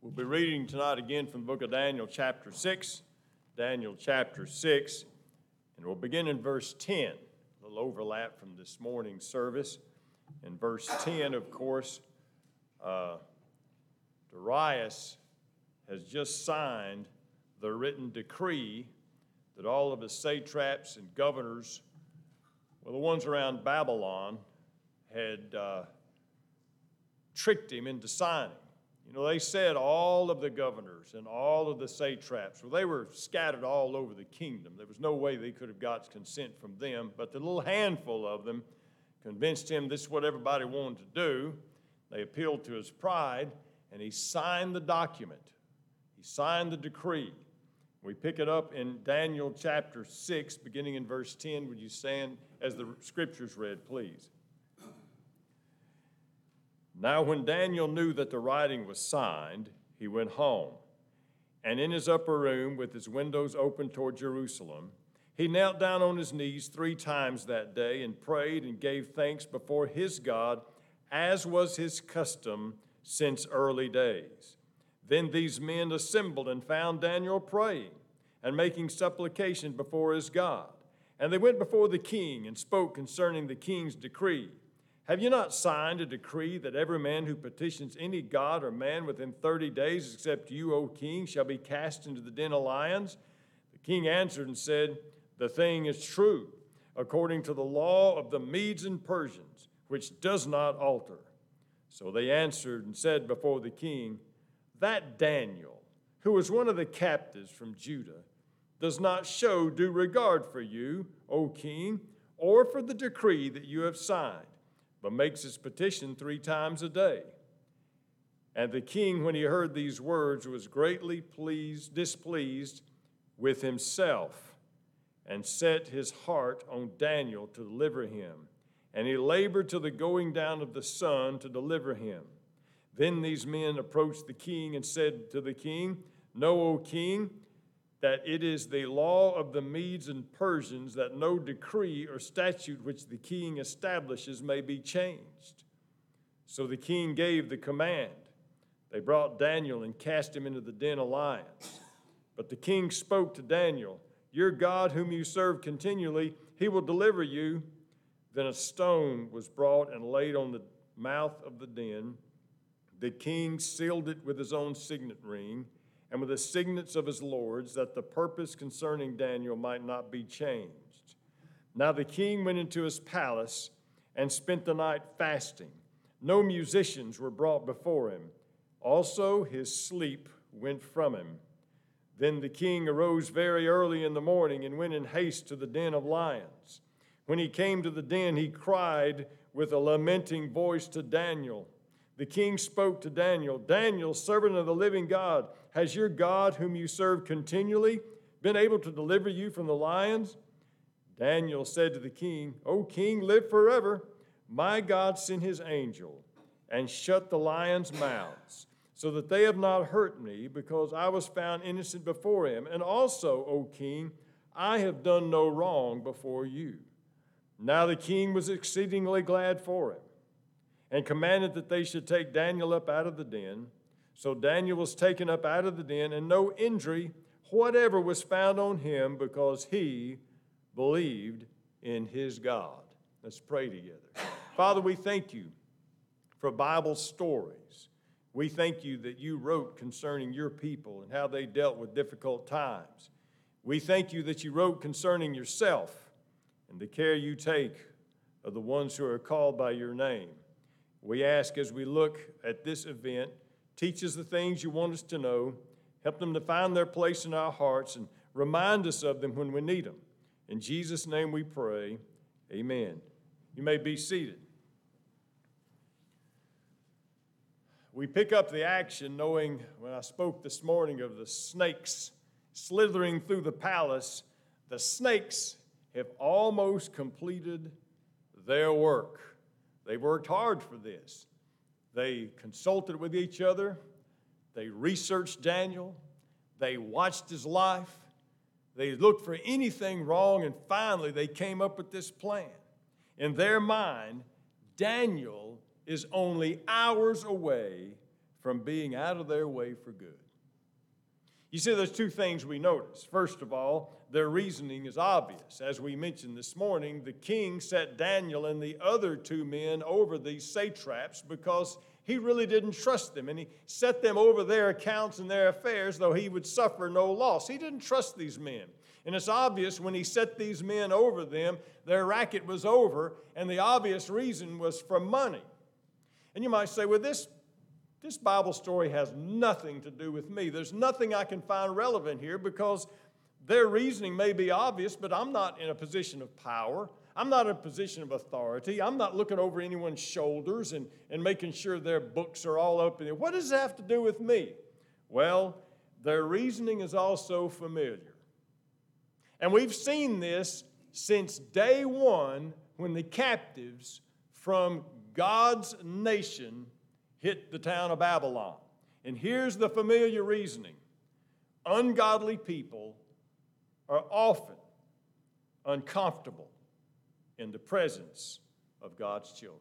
We'll be reading tonight again from the book of Daniel, chapter 6. Daniel, chapter 6. And we'll begin in verse 10, a little overlap from this morning's service. In verse 10, of course, uh, Darius has just signed the written decree that all of his satraps and governors, well, the ones around Babylon, had uh, tricked him into signing. You know, they said all of the governors and all of the satraps, well, they were scattered all over the kingdom. There was no way they could have got consent from them, but the little handful of them convinced him this is what everybody wanted to do. They appealed to his pride, and he signed the document. He signed the decree. We pick it up in Daniel chapter 6, beginning in verse 10. Would you stand as the scriptures read, please? Now, when Daniel knew that the writing was signed, he went home. And in his upper room, with his windows open toward Jerusalem, he knelt down on his knees three times that day and prayed and gave thanks before his God, as was his custom since early days. Then these men assembled and found Daniel praying and making supplication before his God. And they went before the king and spoke concerning the king's decree. Have you not signed a decree that every man who petitions any god or man within 30 days, except you, O king, shall be cast into the den of lions? The king answered and said, The thing is true, according to the law of the Medes and Persians, which does not alter. So they answered and said before the king, That Daniel, who was one of the captives from Judah, does not show due regard for you, O king, or for the decree that you have signed but makes his petition three times a day. And the king, when he heard these words, was greatly pleased, displeased with himself, and set his heart on Daniel to deliver him. And he labored till the going down of the sun to deliver him. Then these men approached the king and said to the king, Know, O king, that it is the law of the Medes and Persians that no decree or statute which the king establishes may be changed. So the king gave the command. They brought Daniel and cast him into the den of lions. But the king spoke to Daniel, Your God, whom you serve continually, he will deliver you. Then a stone was brought and laid on the mouth of the den. The king sealed it with his own signet ring and with the signets of his lords, that the purpose concerning Daniel might not be changed. Now the king went into his palace and spent the night fasting. No musicians were brought before him. Also, his sleep went from him. Then the king arose very early in the morning and went in haste to the den of lions. When he came to the den, he cried with a lamenting voice to Daniel the king spoke to Daniel Daniel, servant of the living God, has your God, whom you serve continually, been able to deliver you from the lions? Daniel said to the king, O king, live forever. My God sent his angel and shut the lions' mouths, so that they have not hurt me, because I was found innocent before him. And also, O king, I have done no wrong before you. Now the king was exceedingly glad for him and commanded that they should take Daniel up out of the den. So Daniel was taken up out of the den, and no injury whatever was found on him because he believed in his God. Let's pray together. Father, we thank you for Bible stories. We thank you that you wrote concerning your people and how they dealt with difficult times. We thank you that you wrote concerning yourself and the care you take of the ones who are called by your name. We ask as we look at this event, teach us the things you want us to know, help them to find their place in our hearts, and remind us of them when we need them. In Jesus' name we pray, amen. You may be seated. We pick up the action knowing when I spoke this morning of the snakes slithering through the palace, the snakes have almost completed their work. They've worked hard for this. They consulted with each other, they researched Daniel, they watched his life, they looked for anything wrong, and finally they came up with this plan. In their mind, Daniel is only hours away from being out of their way for good. You see, there's two things we notice. First of all, their reasoning is obvious. As we mentioned this morning, the king set Daniel and the other two men over these satraps because he really didn't trust them. And he set them over their accounts and their affairs, though he would suffer no loss. He didn't trust these men. And it's obvious when he set these men over them, their racket was over, and the obvious reason was for money. And you might say, well, this this Bible story has nothing to do with me. There's nothing I can find relevant here because their reasoning may be obvious, but I'm not in a position of power. I'm not in a position of authority. I'm not looking over anyone's shoulders and, and making sure their books are all up in. What does that have to do with me? Well, their reasoning is also familiar. And we've seen this since day one when the captives from God's nation hit the town of Babylon. And here's the familiar reasoning ungodly people are often uncomfortable in the presence of God's children.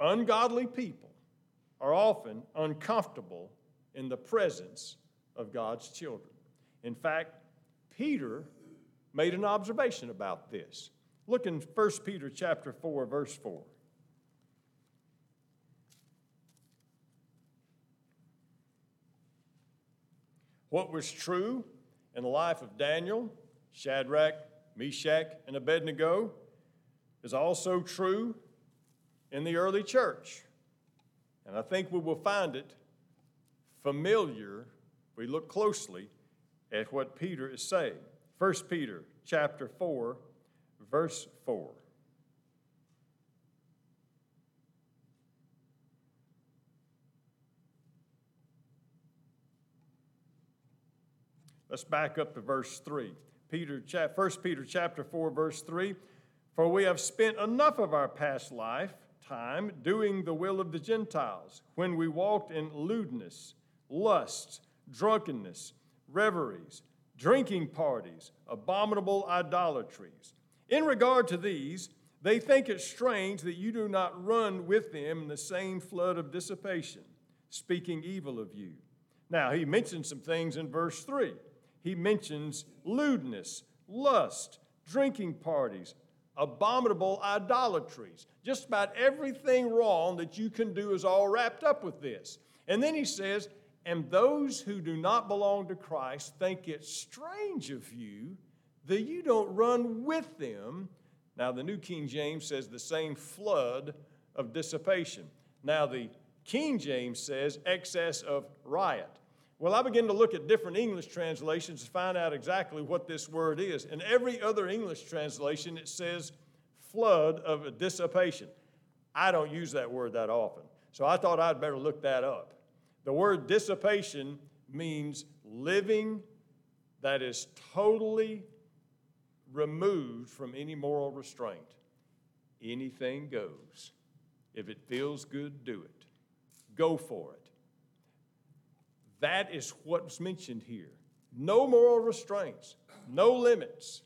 Ungodly people are often uncomfortable in the presence of God's children. In fact, Peter made an observation about this. Look in 1 Peter chapter 4 verse 4. What was true in the life of Daniel, Shadrach, Meshach, and Abednego is also true in the early church. And I think we will find it familiar if we look closely at what Peter is saying. 1 Peter chapter 4, verse 4. Let's back up to verse 3. Peter, 1 Peter chapter 4, verse 3. For we have spent enough of our past life time doing the will of the Gentiles, when we walked in lewdness, lust, drunkenness, reveries, drinking parties, abominable idolatries. In regard to these, they think it strange that you do not run with them in the same flood of dissipation, speaking evil of you. Now, he mentions some things in verse 3 he mentions lewdness, lust, drinking parties, abominable idolatries. Just about everything wrong that you can do is all wrapped up with this. And then he says, and those who do not belong to Christ think it strange of you that you don't run with them. Now, the New King James says the same flood of dissipation. Now, the King James says excess of riot. Well, I began to look at different English translations to find out exactly what this word is. In every other English translation, it says flood of dissipation. I don't use that word that often, so I thought I'd better look that up. The word dissipation means living that is totally removed from any moral restraint. Anything goes. If it feels good, do it. Go for it. That is what's mentioned here. No moral restraints, no limits.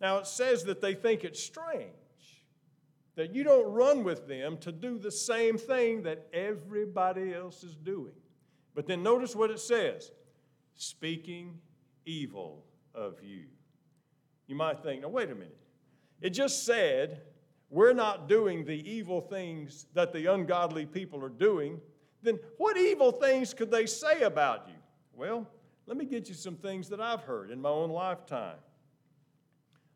Now it says that they think it's strange that you don't run with them to do the same thing that everybody else is doing. But then notice what it says speaking evil of you. You might think, now wait a minute. It just said we're not doing the evil things that the ungodly people are doing then what evil things could they say about you? Well, let me get you some things that I've heard in my own lifetime.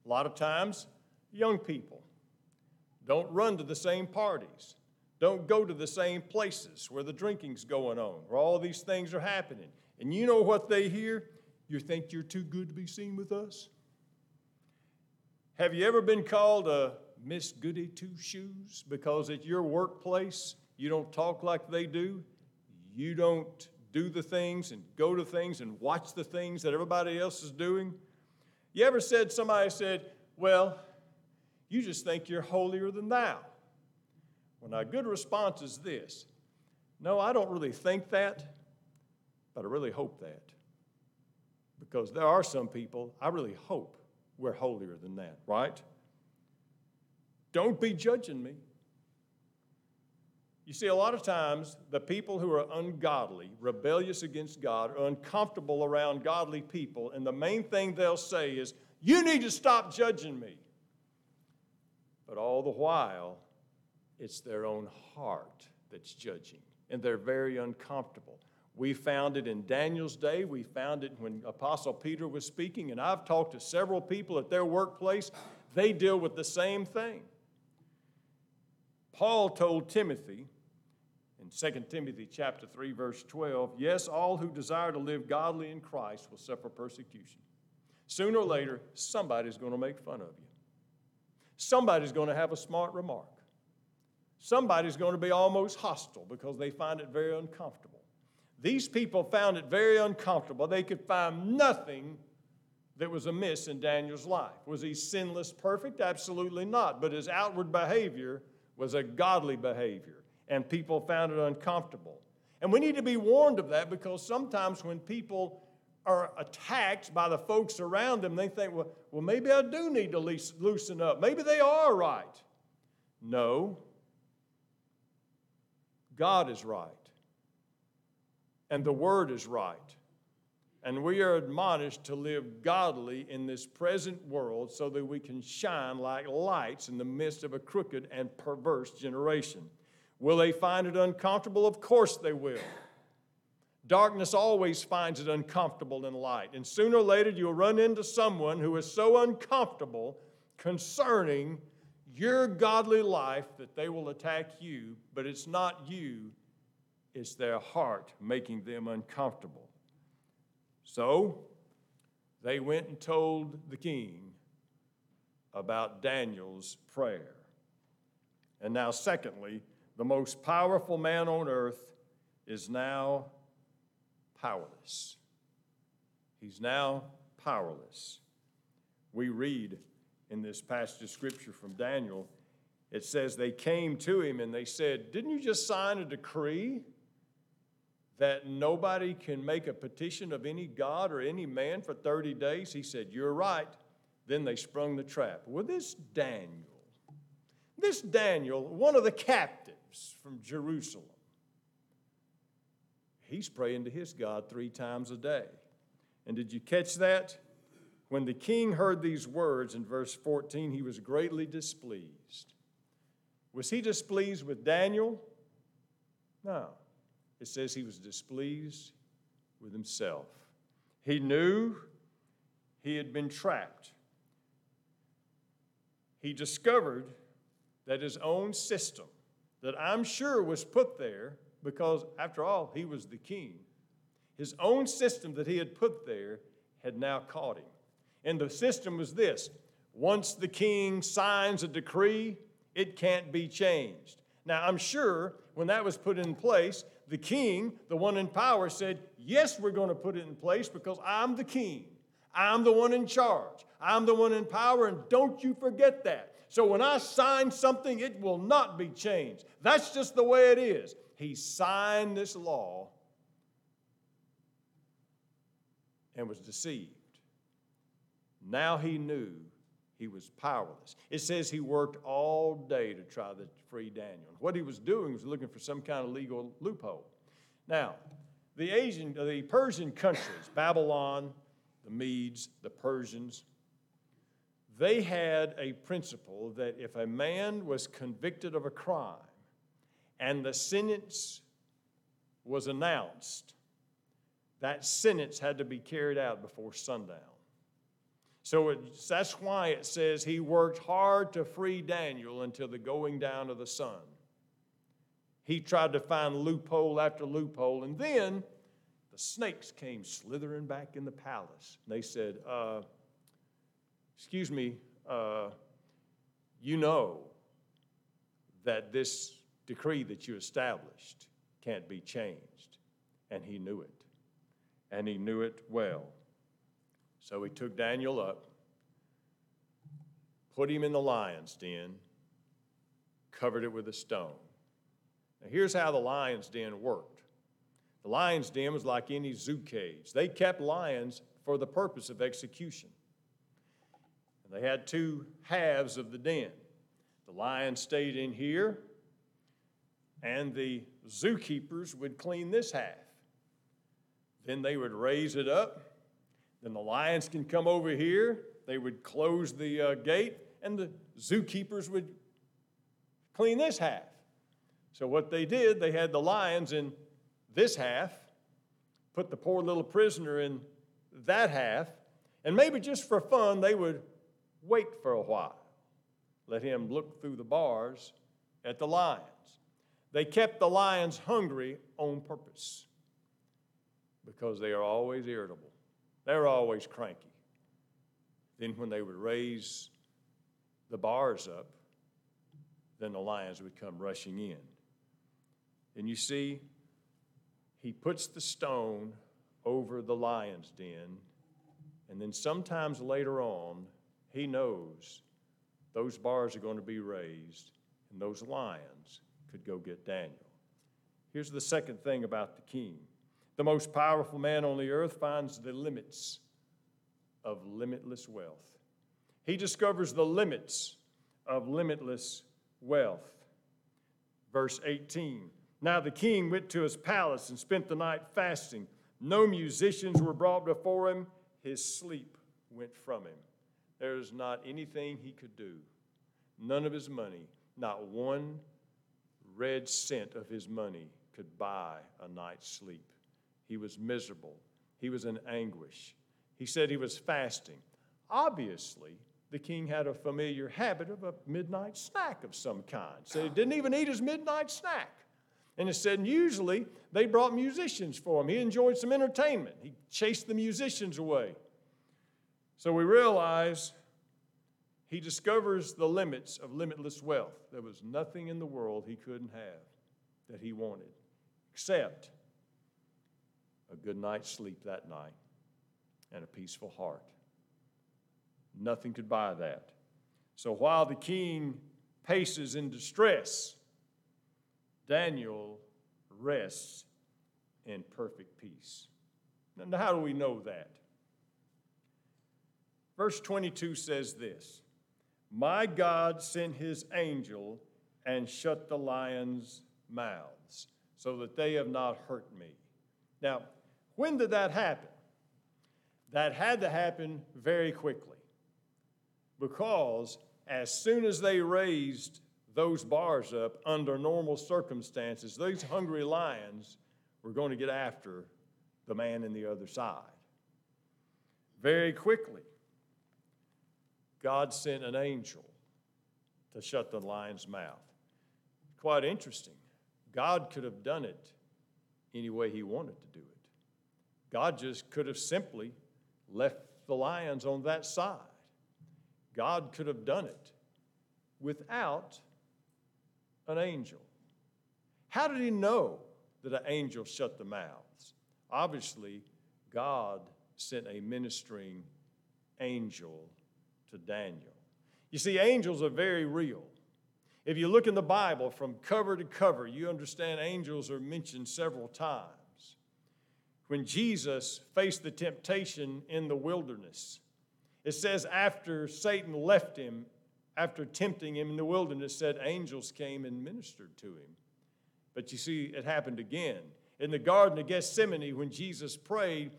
A lot of times, young people don't run to the same parties, don't go to the same places where the drinking's going on, where all these things are happening. And you know what they hear? You think you're too good to be seen with us? Have you ever been called a Miss Goody Two Shoes because at your workplace you don't talk like they do, you don't do the things and go to things and watch the things that everybody else is doing. You ever said, somebody said, Well, you just think you're holier than thou? Well, now, good response is this No, I don't really think that, but I really hope that. Because there are some people, I really hope we're holier than that, right? Don't be judging me. You see, a lot of times, the people who are ungodly, rebellious against God, are uncomfortable around godly people, and the main thing they'll say is, You need to stop judging me. But all the while, it's their own heart that's judging, and they're very uncomfortable. We found it in Daniel's day. We found it when Apostle Peter was speaking, and I've talked to several people at their workplace. They deal with the same thing. Paul told Timothy in 2 Timothy chapter 3 verse 12, yes, all who desire to live godly in Christ will suffer persecution. Sooner or later, somebody's going to make fun of you. Somebody's going to have a smart remark. Somebody's going to be almost hostile because they find it very uncomfortable. These people found it very uncomfortable. They could find nothing that was amiss in Daniel's life. Was he sinless, perfect? Absolutely not. But his outward behavior was a godly behavior and people found it uncomfortable. And we need to be warned of that because sometimes when people are attacked by the folks around them, they think, well, well maybe I do need to loosen up. Maybe they are right. No. God is right. And the Word is right. And we are admonished to live godly in this present world so that we can shine like lights in the midst of a crooked and perverse generation. Will they find it uncomfortable? Of course they will. Darkness always finds it uncomfortable in light. And sooner or later, you'll run into someone who is so uncomfortable concerning your godly life that they will attack you, but it's not you, it's their heart making them uncomfortable. So they went and told the king about Daniel's prayer. And now, secondly, the most powerful man on earth, is now powerless. He's now powerless. We read in this passage of scripture from Daniel, it says they came to him and they said, Didn't you just sign a decree that nobody can make a petition of any God or any man for 30 days? He said, You're right. Then they sprung the trap. Well, this Daniel, this Daniel, one of the captains, from Jerusalem. He's praying to his God three times a day. And did you catch that? When the king heard these words in verse 14, he was greatly displeased. Was he displeased with Daniel? No. It says he was displeased with himself. He knew he had been trapped. He discovered that his own system that I'm sure was put there because, after all, he was the king. His own system that he had put there had now caught him. And the system was this once the king signs a decree, it can't be changed. Now, I'm sure when that was put in place, the king, the one in power, said, Yes, we're going to put it in place because I'm the king. I'm the one in charge. I'm the one in power, and don't you forget that. So when I sign something, it will not be changed. That's just the way it is. He signed this law and was deceived. Now he knew he was powerless. It says he worked all day to try to free Daniel. What he was doing was looking for some kind of legal loophole. Now, the Asian, the Persian countries, Babylon, the Medes, the Persians, they had a principle that if a man was convicted of a crime and the sentence was announced, that sentence had to be carried out before sundown. So that's why it says he worked hard to free Daniel until the going down of the sun. He tried to find loophole after loophole, and then the snakes came slithering back in the palace. And they said, uh, excuse me, uh, you know that this decree that you established can't be changed. And he knew it. And he knew it well. So he took Daniel up, put him in the lion's den, covered it with a stone. Now, here's how the lion's den worked the lion's den was like any zoo cage, they kept lions for the purpose of execution. They had two halves of the den. The lion stayed in here, and the zookeepers would clean this half. Then they would raise it up. Then the lions can come over here. They would close the uh, gate, and the zookeepers would clean this half. So, what they did, they had the lions in this half, put the poor little prisoner in that half, and maybe just for fun, they would wait for a while, let him look through the bars at the lions. They kept the lions hungry on purpose because they are always irritable, they're always cranky. Then, when they would raise the bars up, then the lions would come rushing in. And you see, he puts the stone over the lion's den, and then sometimes later on, he knows those bars are going to be raised, and those lions could go get Daniel. Here's the second thing about the king the most powerful man on the earth finds the limits of limitless wealth. He discovers the limits of limitless wealth. Verse 18 Now the king went to his palace and spent the night fasting. No musicians were brought before him. His sleep went from him. There is not anything he could do, none of his money, not one red cent of his money could buy a night's sleep. He was miserable, he was in anguish. He said he was fasting. Obviously, the king had a familiar habit of a midnight snack of some kind. So he didn't even eat his midnight snack. And it said usually they brought musicians for him. He enjoyed some entertainment. He chased the musicians away. So we realize he discovers the limits of limitless wealth. There was nothing in the world he couldn't have that he wanted, except a good night's sleep that night and a peaceful heart. Nothing could buy that. So while the king paces in distress, Daniel rests in perfect peace. Now, how do we know that? Verse 22 says this My God sent his angel and shut the lions' mouths so that they have not hurt me. Now, when did that happen? That had to happen very quickly because as soon as they raised those bars up under normal circumstances, those hungry lions were going to get after the man in the other side. Very quickly, God sent an angel to shut the lion's mouth. Quite interesting. God could have done it any way He wanted to do it. God just could have simply left the lions on that side. God could have done it without an angel. How did he know that an angel shut the mouths? Obviously, God sent a ministering angel to Daniel. You see, angels are very real. If you look in the Bible from cover to cover, you understand angels are mentioned several times. When Jesus faced the temptation in the wilderness, it says, after Satan left him, after tempting him in the wilderness, said angels came and ministered to him. But you see, it happened again. In the Garden of Gethsemane, when Jesus prayed,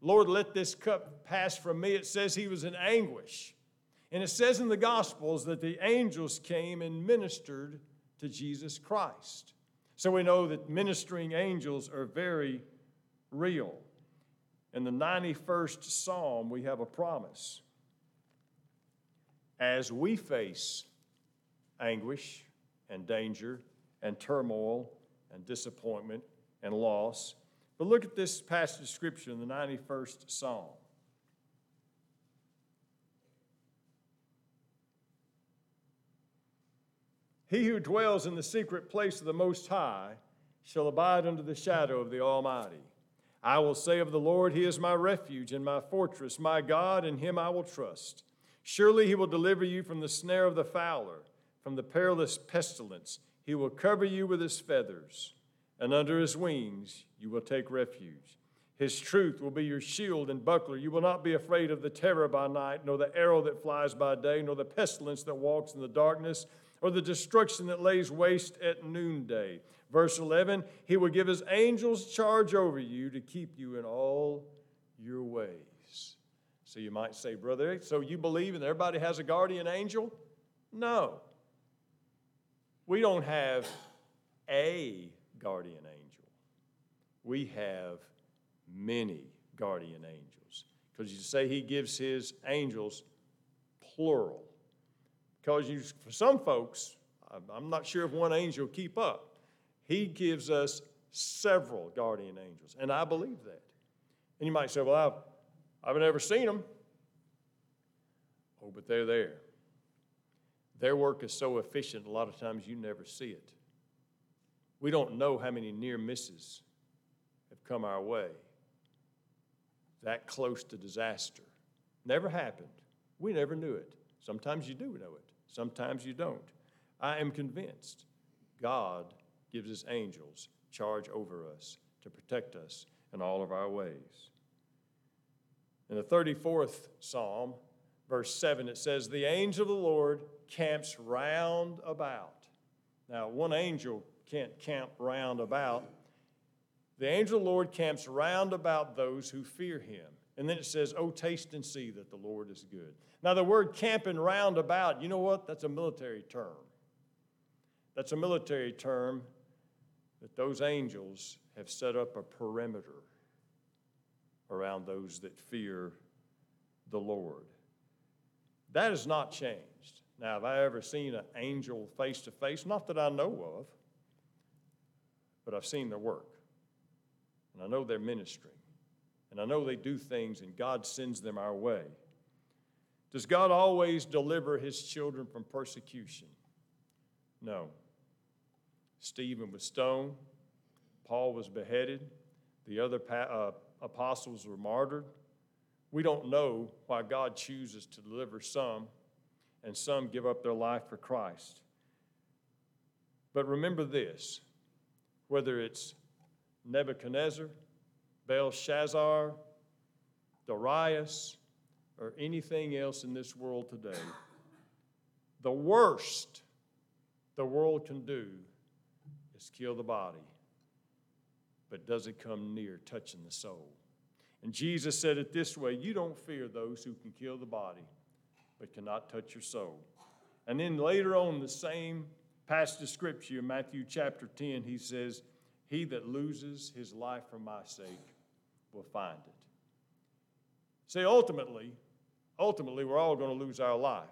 Lord, let this cup pass from me, it says he was in anguish. And it says in the Gospels that the angels came and ministered to Jesus Christ. So we know that ministering angels are very real. In the 91st Psalm, we have a promise as we face anguish and danger and turmoil and disappointment and loss. But look at this passage of Scripture in the 91st Psalm. He who dwells in the secret place of the Most High shall abide under the shadow of the Almighty. I will say of the Lord, He is my refuge and my fortress, my God, in Him I will trust. Surely he will deliver you from the snare of the fowler, from the perilous pestilence. He will cover you with his feathers, and under his wings you will take refuge. His truth will be your shield and buckler. You will not be afraid of the terror by night, nor the arrow that flies by day, nor the pestilence that walks in the darkness, or the destruction that lays waste at noonday. Verse 11, he will give his angels charge over you to keep you in all your ways. So you might say, Brother, so you believe in everybody has a guardian angel? No. We don't have a guardian angel, we have many guardian angels. Because you say he gives his angels plural. Because you, for some folks, I'm not sure if one angel will keep up. He gives us several guardian angels, and I believe that. And you might say, well, I've, I've never seen them. Oh, but they're there. Their work is so efficient, a lot of times you never see it. We don't know how many near misses have come our way that close to disaster. Never happened. We never knew it. Sometimes you do know it, sometimes you don't. I am convinced God gives his angels charge over us to protect us in all of our ways. In the 34th Psalm, verse 7, it says, The angel of the Lord camps round about. Now, one angel can't camp round about. The angel of the Lord camps round about those who fear him. And then it says, Oh, taste and see that the Lord is good. Now, the word camping round about, you know what? That's a military term. That's a military term that those angels have set up a perimeter around those that fear the Lord. That has not changed. Now, have I ever seen an angel face to face? Not that I know of, but I've seen their work. And I know they're ministering. And I know they do things, and God sends them our way. Does God always deliver his children from persecution? No. Stephen was stoned, Paul was beheaded, the other uh, apostles were martyred. We don't know why God chooses to deliver some and some give up their life for Christ. But remember this whether it's Nebuchadnezzar, Belshazzar, Darius, or anything else in this world today, the worst the world can do is kill the body, but doesn't come near touching the soul. And Jesus said it this way You don't fear those who can kill the body, but cannot touch your soul. And then later on, the same passage of scripture Matthew chapter 10, he says, He that loses his life for my sake will find it. See, ultimately, ultimately, we're all going to lose our life.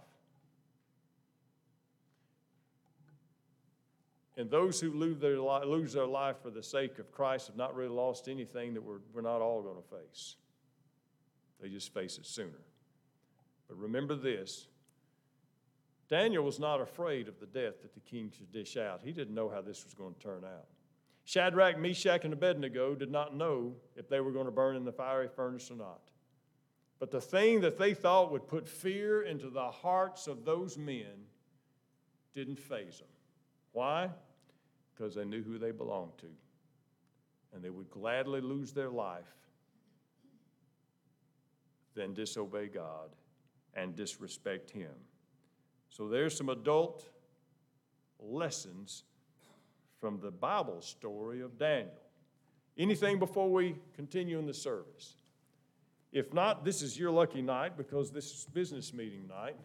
And those who lose their, lose their life for the sake of Christ have not really lost anything that we're, we're not all going to face. They just face it sooner. But remember this Daniel was not afraid of the death that the king should dish out. He didn't know how this was going to turn out. Shadrach, Meshach, and Abednego did not know if they were going to burn in the fiery furnace or not. But the thing that they thought would put fear into the hearts of those men didn't faze them. Why? because they knew who they belonged to. And they would gladly lose their life than disobey God and disrespect Him. So there's some adult lessons from the Bible story of Daniel. Anything before we continue in the service? If not, this is your lucky night because this is business meeting night.